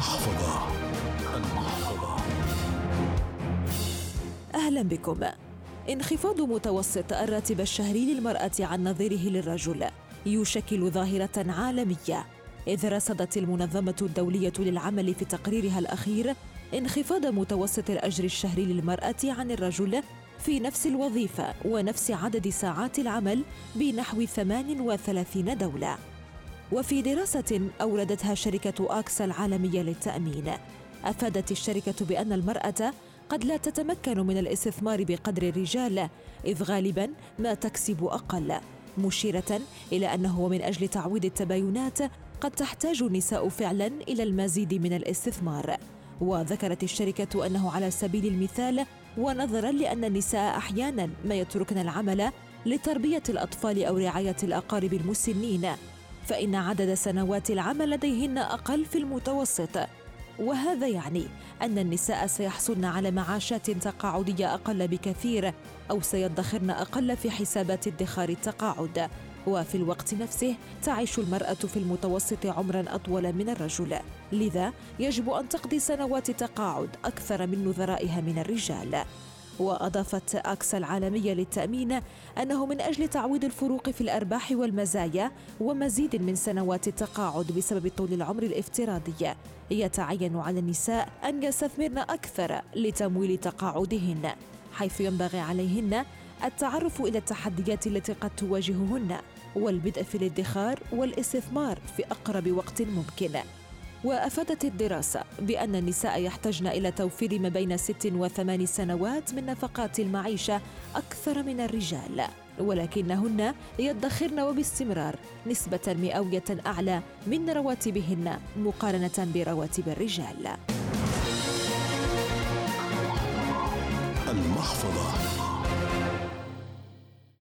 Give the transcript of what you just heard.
المحفظة. المحفظة. أهلا بكم. انخفاض متوسط الراتب الشهري للمرأة عن نظيره للرجل يشكل ظاهرة عالمية. إذ رصدت المنظمة الدولية للعمل في تقريرها الأخير انخفاض متوسط الأجر الشهري للمرأة عن الرجل في نفس الوظيفة ونفس عدد ساعات العمل بنحو 38 دولة. وفي دراسة أوردتها شركة أكسا العالمية للتأمين. أفادت الشركة بأن المرأة قد لا تتمكن من الاستثمار بقدر الرجال إذ غالبا ما تكسب أقل مشيرة إلى أنه من أجل تعويض التباينات قد تحتاج النساء فعلا إلى المزيد من الاستثمار. وذكرت الشركة أنه على سبيل المثال ونظرا لأن النساء أحيانا ما يتركن العمل لتربية الأطفال أو رعاية الأقارب المسنين. فإن عدد سنوات العمل لديهن أقل في المتوسط. وهذا يعني أن النساء سيحصلن على معاشات تقاعدية أقل بكثير أو سيدخرن أقل في حسابات ادخار التقاعد. وفي الوقت نفسه تعيش المرأة في المتوسط عمرا أطول من الرجل. لذا يجب أن تقضي سنوات تقاعد أكثر من نظرائها من الرجال. وأضافت اكسا العالمية للتأمين أنه من أجل تعويض الفروق في الأرباح والمزايا ومزيد من سنوات التقاعد بسبب طول العمر الافتراضي يتعين على النساء أن يستثمرن أكثر لتمويل تقاعدهن حيث ينبغي عليهن التعرف إلى التحديات التي قد تواجههن والبدء في الادخار والإستثمار في أقرب وقت ممكن. وأفادت الدراسة بأن النساء يحتاجن إلى توفير ما بين ست وثمان سنوات من نفقات المعيشة أكثر من الرجال ولكنهن يدخرن وباستمرار نسبة مئوية أعلى من رواتبهن مقارنة برواتب الرجال. المحفظة.